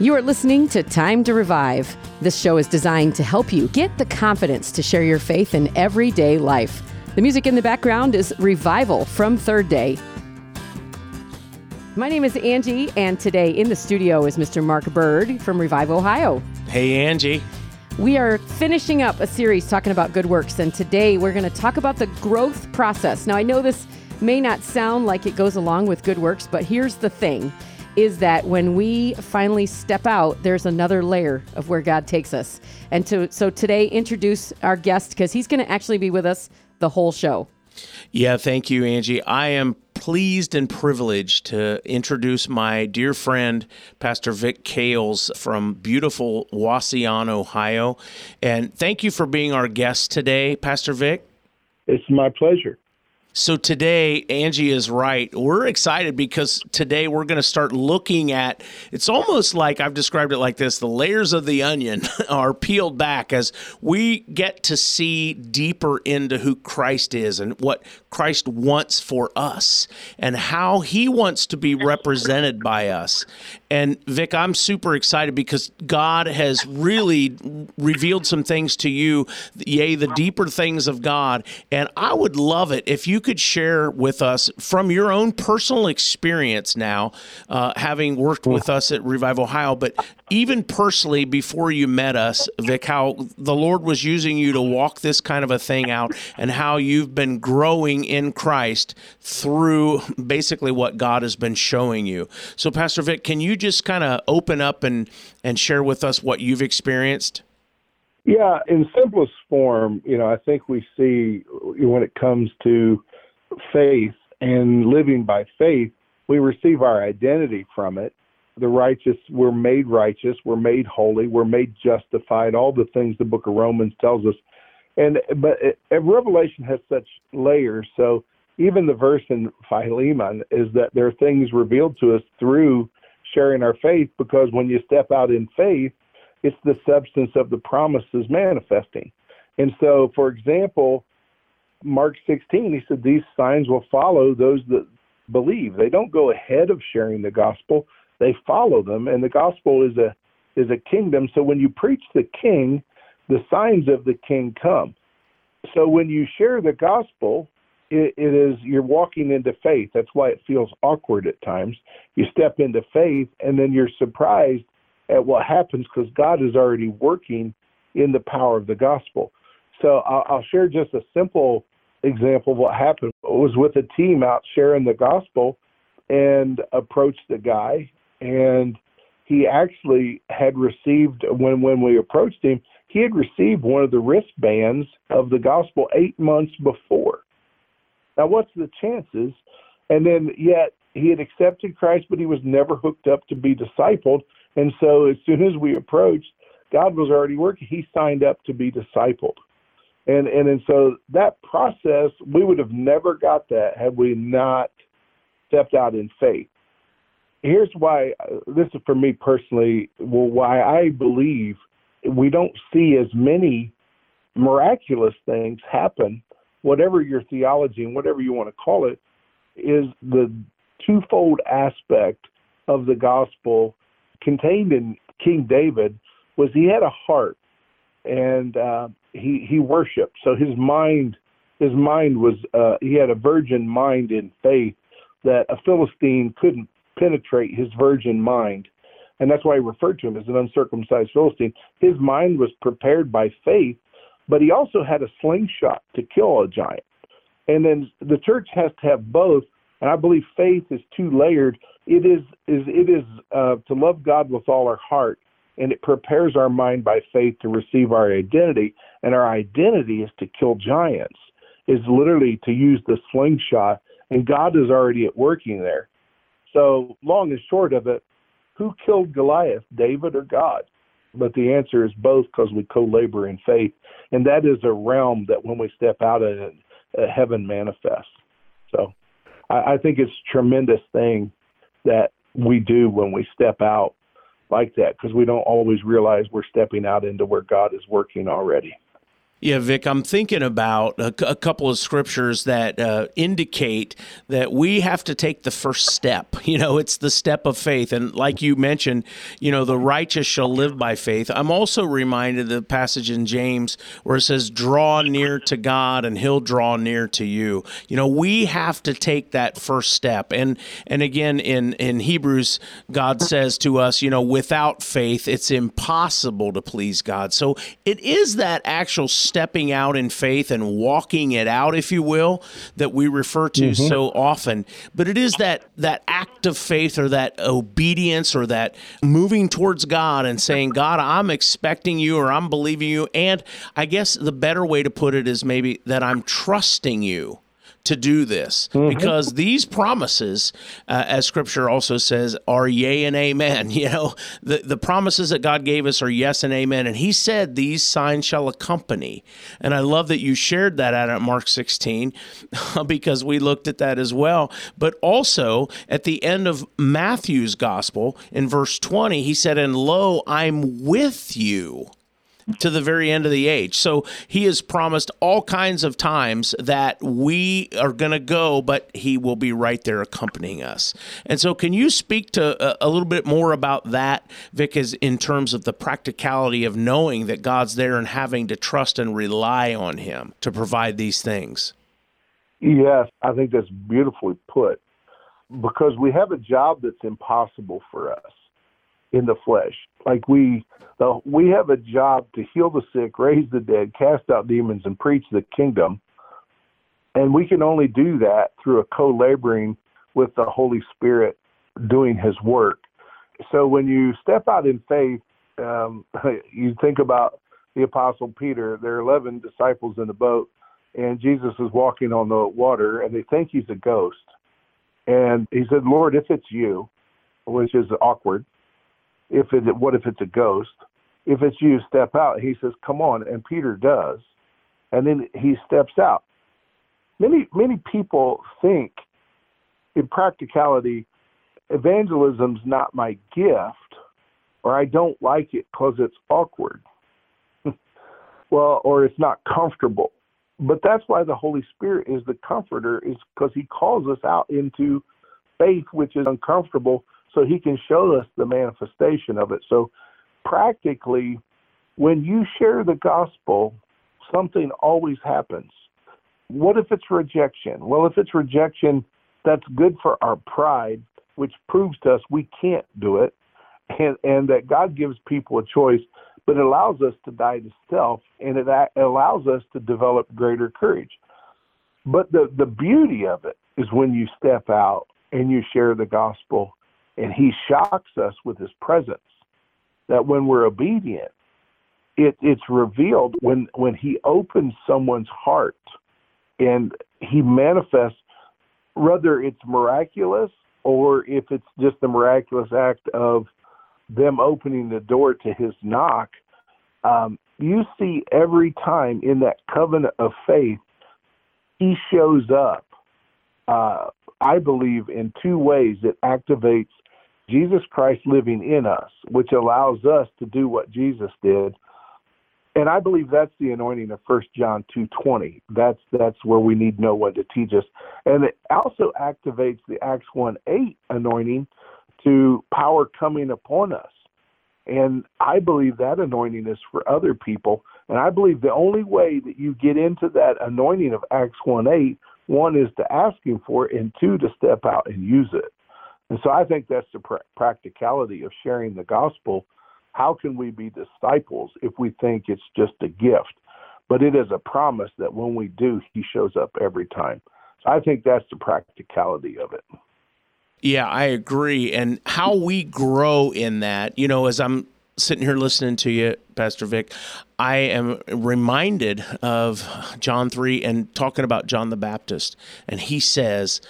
You are listening to Time to Revive. This show is designed to help you get the confidence to share your faith in everyday life. The music in the background is Revival from Third Day. My name is Angie, and today in the studio is Mr. Mark Bird from Revive Ohio. Hey, Angie. We are finishing up a series talking about good works, and today we're going to talk about the growth process. Now, I know this may not sound like it goes along with good works, but here's the thing is that when we finally step out, there's another layer of where God takes us. And to, so today, introduce our guest because he's going to actually be with us the whole show. Yeah, thank you, Angie. I am pleased and privileged to introduce my dear friend, Pastor Vic Kales from beautiful Wauseon, Ohio. And thank you for being our guest today, Pastor Vic. It's my pleasure. So today, Angie is right. We're excited because today we're going to start looking at it's almost like I've described it like this the layers of the onion are peeled back as we get to see deeper into who Christ is and what Christ wants for us and how he wants to be represented by us. And Vic, I'm super excited because God has really revealed some things to you, yea, the deeper things of God. And I would love it if you could share with us from your own personal experience now, uh, having worked with us at Revive Ohio, but even personally before you met us, Vic, how the Lord was using you to walk this kind of a thing out and how you've been growing in Christ through basically what God has been showing you. So, Pastor Vic, can you just kind of open up and, and share with us what you've experienced? Yeah, in simplest form, you know, I think we see when it comes to faith and living by faith, we receive our identity from it. The righteous, we're made righteous, we're made holy, we're made justified, all the things the book of Romans tells us. And but it, Revelation has such layers. So even the verse in Philemon is that there are things revealed to us through sharing our faith because when you step out in faith, it's the substance of the promises manifesting. And so, for example, Mark 16, he said, These signs will follow those that believe. They don't go ahead of sharing the gospel, they follow them. And the gospel is a is a kingdom. So when you preach the king, the signs of the king come. So when you share the gospel, it, it is you're walking into faith. That's why it feels awkward at times. You step into faith, and then you're surprised at what happens because God is already working in the power of the gospel. So I'll, I'll share just a simple example of what happened. It was with a team out sharing the gospel and approached the guy and he actually had received when when we approached him he had received one of the wristbands of the gospel eight months before now what's the chances and then yet he had accepted christ but he was never hooked up to be discipled and so as soon as we approached, God was already working. He signed up to be discipled. And, and and so that process, we would have never got that had we not stepped out in faith. Here's why this is for me personally. Well, why I believe we don't see as many miraculous things happen, whatever your theology and whatever you want to call it, is the twofold aspect of the gospel contained in King David was he had a heart and uh, he he worshipped. So his mind his mind was uh, he had a virgin mind in faith that a Philistine couldn't penetrate his virgin mind. And that's why he referred to him as an uncircumcised Philistine. His mind was prepared by faith, but he also had a slingshot to kill a giant. And then the church has to have both. And I believe faith is two layered it is is it is uh, to love God with all our heart, and it prepares our mind by faith to receive our identity. And our identity is to kill giants. Is literally to use the slingshot, and God is already at working there. So long and short of it, who killed Goliath, David or God? But the answer is both because we co-labor in faith, and that is a realm that when we step out of it, uh, heaven manifests. So I, I think it's a tremendous thing that we do when we step out like that because we don't always realize we're stepping out into where God is working already. Yeah, Vic, I'm thinking about a, a couple of scriptures that uh, indicate that we have to take the first step. You know, it's the step of faith. And like you mentioned, you know, the righteous shall live by faith. I'm also reminded of the passage in James where it says, draw near to God and he'll draw near to you. You know, we have to take that first step. And, and again, in, in Hebrews, God says to us, you know, without faith, it's impossible to please God. So it is that actual stepping out in faith and walking it out, if you will, that we refer to mm-hmm. so often. But it is that that act of faith or that obedience or that moving towards God and saying, God, I'm expecting you or I'm believing you. And I guess the better way to put it is maybe that I'm trusting you to do this mm-hmm. because these promises, uh, as Scripture also says, are yea and amen. You know, the, the promises that God gave us are yes and amen. And He said, These signs shall accompany. And I love that you shared that out at Mark 16 because we looked at that as well. But also at the end of Matthew's gospel in verse 20, He said, And lo, I'm with you to the very end of the age. So he has promised all kinds of times that we are going to go, but he will be right there accompanying us. And so, can you speak to a, a little bit more about that, Vic, as in terms of the practicality of knowing that God's there and having to trust and rely on him to provide these things? Yes, I think that's beautifully put because we have a job that's impossible for us in the flesh. Like we, we have a job to heal the sick, raise the dead, cast out demons, and preach the kingdom. And we can only do that through a co-laboring with the Holy Spirit doing His work. So when you step out in faith, um, you think about the Apostle Peter. There are eleven disciples in the boat, and Jesus is walking on the water, and they think he's a ghost. And he said, "Lord, if it's you," which is awkward if it what if it's a ghost? If it's you, step out. He says, "Come on," and Peter does, and then he steps out. Many many people think, in practicality, evangelism's not my gift, or I don't like it because it's awkward. well, or it's not comfortable. But that's why the Holy Spirit is the comforter, is because He calls us out into faith, which is uncomfortable so he can show us the manifestation of it. So practically, when you share the gospel, something always happens. What if it's rejection? Well, if it's rejection, that's good for our pride, which proves to us we can't do it, and, and that God gives people a choice, but it allows us to die to self, and it allows us to develop greater courage. But the, the beauty of it is when you step out and you share the gospel and he shocks us with his presence. That when we're obedient, it, it's revealed when, when he opens someone's heart and he manifests, whether it's miraculous or if it's just the miraculous act of them opening the door to his knock, um, you see every time in that covenant of faith, he shows up. Uh, I believe in two ways. It activates Jesus Christ living in us, which allows us to do what Jesus did. And I believe that's the anointing of First John two twenty. That's that's where we need no one to teach us. And it also activates the Acts one eight anointing to power coming upon us. And I believe that anointing is for other people. And I believe the only way that you get into that anointing of Acts 1 8, one is to ask Him for it, and two, to step out and use it. And so I think that's the pr- practicality of sharing the gospel. How can we be disciples if we think it's just a gift? But it is a promise that when we do, he shows up every time. So I think that's the practicality of it. Yeah, I agree. And how we grow in that, you know, as I'm sitting here listening to you, Pastor Vic, I am reminded of John 3 and talking about John the Baptist. And he says,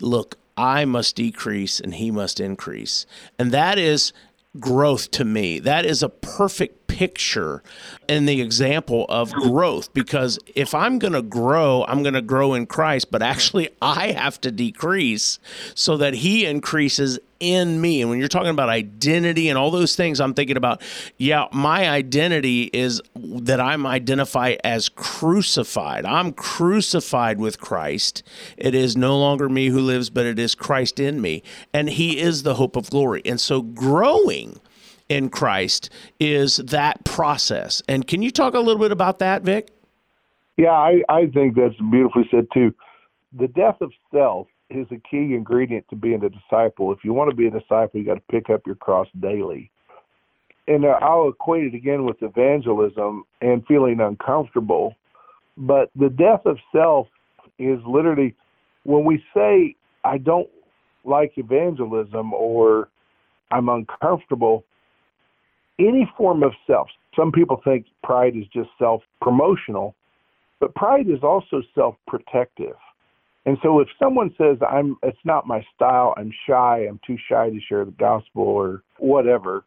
Look, I must decrease and he must increase. And that is growth to me. That is a perfect picture and the example of growth because if I'm going to grow, I'm going to grow in Christ, but actually I have to decrease so that he increases in me. And when you're talking about identity and all those things, I'm thinking about, yeah, my identity is that I'm identified as crucified. I'm crucified with Christ. It is no longer me who lives, but it is Christ in me. And he is the hope of glory. And so growing in Christ is that process. And can you talk a little bit about that, Vic? Yeah, I, I think that's beautifully said too. The death of self is a key ingredient to being a disciple. If you want to be a disciple, you got to pick up your cross daily. And uh, I'll equate it again with evangelism and feeling uncomfortable. But the death of self is literally when we say, I don't like evangelism or I'm uncomfortable, any form of self. Some people think pride is just self promotional, but pride is also self protective. And so if someone says I'm it's not my style, I'm shy, I'm too shy to share the gospel or whatever,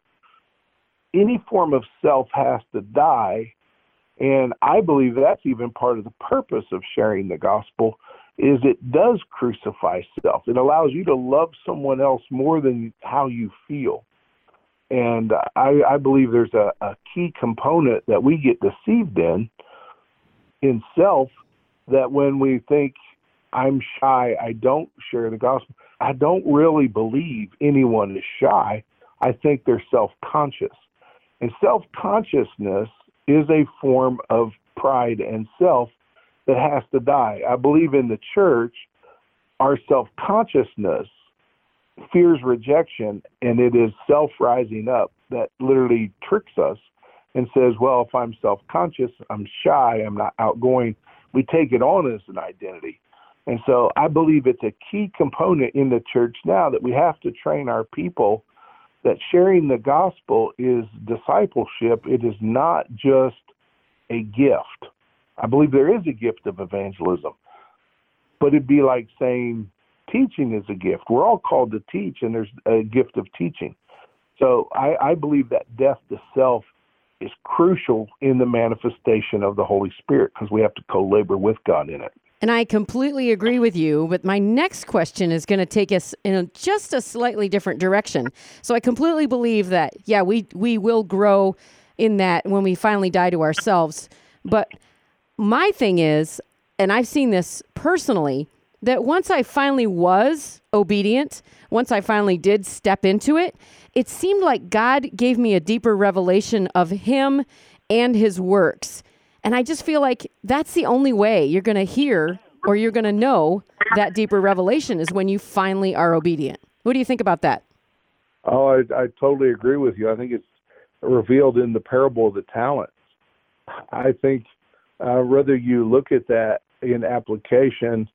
any form of self has to die. And I believe that's even part of the purpose of sharing the gospel is it does crucify self. It allows you to love someone else more than how you feel. And I, I believe there's a, a key component that we get deceived in in self that when we think I'm shy, I don't share the gospel, I don't really believe anyone is shy. I think they're self conscious. And self consciousness is a form of pride and self that has to die. I believe in the church, our self consciousness fears rejection and it is self rising up that literally tricks us and says, well, if I'm self conscious, I'm shy, I'm not outgoing, we take it on as an identity. And so I believe it's a key component in the church now that we have to train our people that sharing the gospel is discipleship. It is not just a gift. I believe there is a gift of evangelism, but it'd be like saying teaching is a gift. We're all called to teach, and there's a gift of teaching. So I, I believe that death to self is crucial in the manifestation of the Holy Spirit because we have to co labor with God in it. And I completely agree with you, but my next question is going to take us in a, just a slightly different direction. So I completely believe that, yeah, we, we will grow in that when we finally die to ourselves. But my thing is, and I've seen this personally, that once I finally was obedient, once I finally did step into it, it seemed like God gave me a deeper revelation of Him and His works. And I just feel like that's the only way you're going to hear or you're going to know that deeper revelation is when you finally are obedient. What do you think about that? Oh, I, I totally agree with you. I think it's revealed in the parable of the talents. I think uh, whether you look at that in application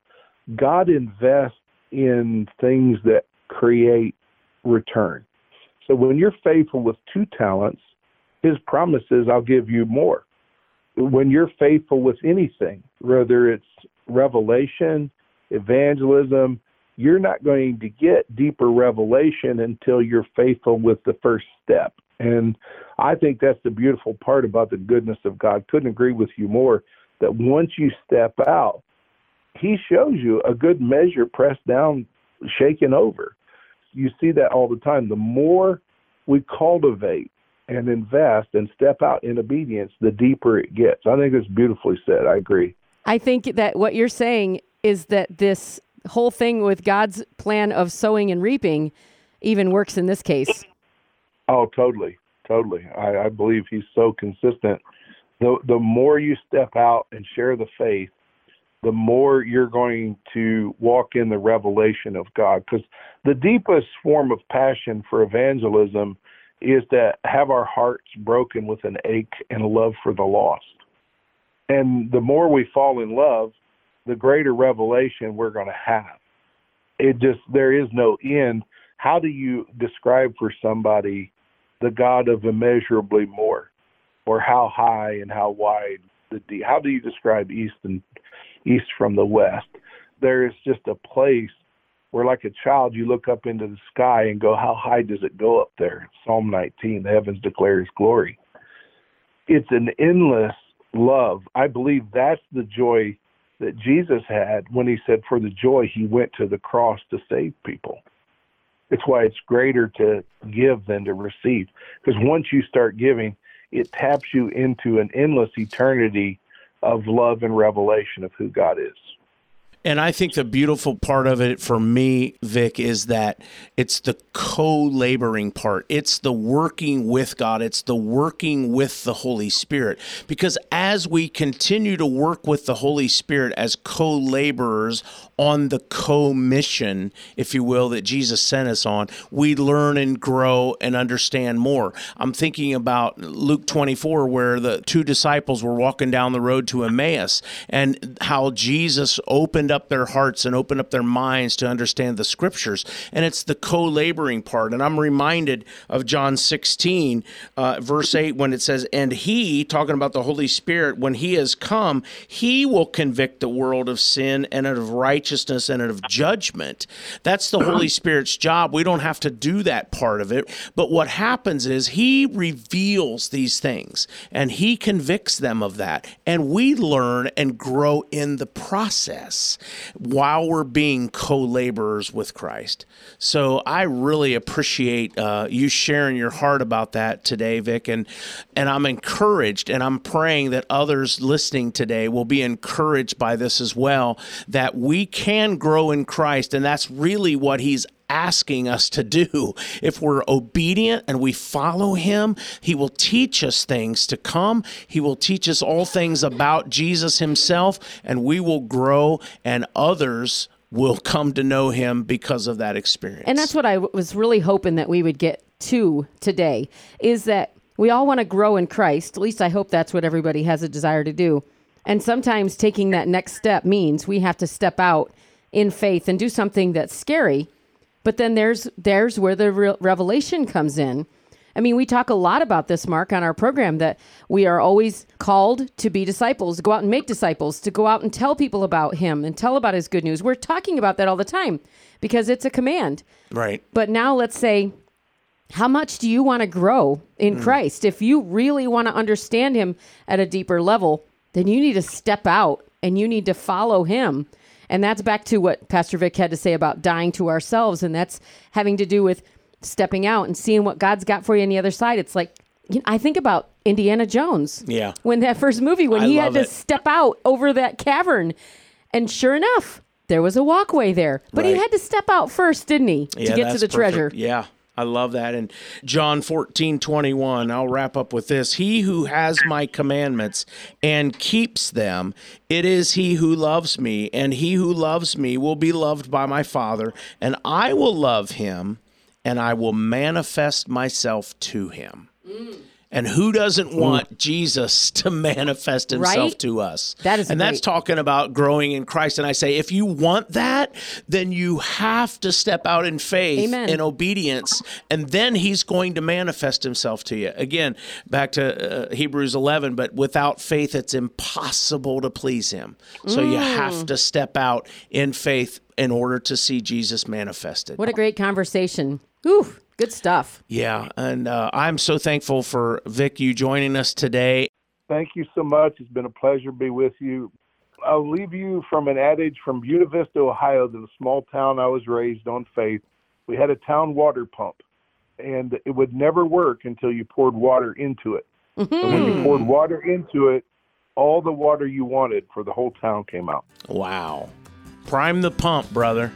God invests in things that create return. So when you're faithful with two talents, his promise is, I'll give you more. When you're faithful with anything, whether it's revelation, evangelism, you're not going to get deeper revelation until you're faithful with the first step. And I think that's the beautiful part about the goodness of God. Couldn't agree with you more that once you step out, he shows you a good measure pressed down, shaken over. You see that all the time. The more we cultivate and invest and step out in obedience, the deeper it gets. I think it's beautifully said. I agree. I think that what you're saying is that this whole thing with God's plan of sowing and reaping even works in this case. Oh, totally, totally. I, I believe He's so consistent. The the more you step out and share the faith, the more you're going to walk in the revelation of God. Because the deepest form of passion for evangelism is to have our hearts broken with an ache and love for the lost. And the more we fall in love, the greater revelation we're going to have. It just, there is no end. How do you describe for somebody the God of immeasurably more? Or how high and how wide the deep? How do you describe east and east from the west. There is just a place where, like a child, you look up into the sky and go, How high does it go up there? Psalm 19, the heavens declare his glory. it's an endless love. I believe that's the joy that Jesus had when he said, For the joy he went to the cross to save people. It's why it's greater to give than to receive. Because once you start giving, it taps you into an endless eternity of love and revelation of who God is. And I think the beautiful part of it for me, Vic, is that it's the co laboring part. It's the working with God, it's the working with the Holy Spirit. Because as we continue to work with the Holy Spirit as co laborers on the co mission, if you will, that Jesus sent us on, we learn and grow and understand more. I'm thinking about Luke 24, where the two disciples were walking down the road to Emmaus and how Jesus opened up their hearts and open up their minds to understand the scriptures. And it's the co laboring part. And I'm reminded of John 16, uh, verse 8, when it says, And he, talking about the Holy Spirit, when he has come, he will convict the world of sin and of righteousness and of judgment. That's the Holy Spirit's job. We don't have to do that part of it. But what happens is he reveals these things and he convicts them of that. And we learn and grow in the process while we're being co laborers with Christ. So I really appreciate uh, you sharing your heart about that today, Vic. And, and I'm encouraged and I'm praying that others listening today will be encouraged by this as well, that we can grow in Christ. And that's really what he's asking us to do. If we're obedient and we follow him, he will teach us things to come. He will teach us all things about Jesus himself, and we will grow, and others will come to know him because of that experience. And that's what I was really hoping that we would get to today is that we all want to grow in Christ. At least I hope that's what everybody has a desire to do. And sometimes taking that next step means we have to step out in faith and do something that's scary but then there's there's where the re- revelation comes in. I mean, we talk a lot about this, Mark, on our program that we are always called to be disciples, to go out and make disciples, to go out and tell people about Him and tell about His good news. We're talking about that all the time because it's a command. Right. But now let's say, how much do you want to grow in mm. Christ? If you really want to understand Him at a deeper level, then you need to step out and you need to follow Him and that's back to what Pastor Vic had to say about dying to ourselves. And that's having to do with stepping out and seeing what God's got for you on the other side. It's like, you know, I think about Indiana Jones. Yeah. When that first movie, when I he had to it. step out over that cavern. And sure enough, there was a walkway there. But right. he had to step out first, didn't he? Yeah, to get to the perfect. treasure. Yeah. I love that. And John 14, 21, I'll wrap up with this. He who has my commandments and keeps them, it is he who loves me, and he who loves me will be loved by my Father, and I will love him, and I will manifest myself to him. Mm. And who doesn't want Jesus to manifest himself right? to us? That is And great. that's talking about growing in Christ. And I say, if you want that, then you have to step out in faith Amen. in obedience, and then he's going to manifest himself to you. Again, back to uh, Hebrews 11, but without faith, it's impossible to please him. So mm. you have to step out in faith in order to see Jesus manifested. What a great conversation. Ooh. Good stuff. Yeah, and uh, I'm so thankful for Vic you joining us today. Thank you so much. It's been a pleasure to be with you. I'll leave you from an adage from Buena Vista, Ohio, the small town I was raised on faith. We had a town water pump, and it would never work until you poured water into it. Mm-hmm. And when you poured water into it, all the water you wanted for the whole town came out. Wow. Prime the pump, brother.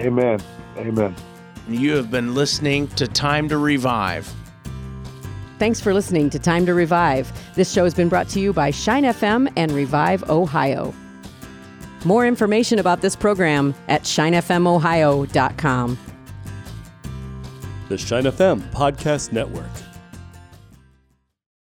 Amen. Amen. You have been listening to Time to Revive. Thanks for listening to Time to Revive. This show has been brought to you by Shine FM and Revive Ohio. More information about this program at shinefmohio.com. The Shine FM Podcast Network.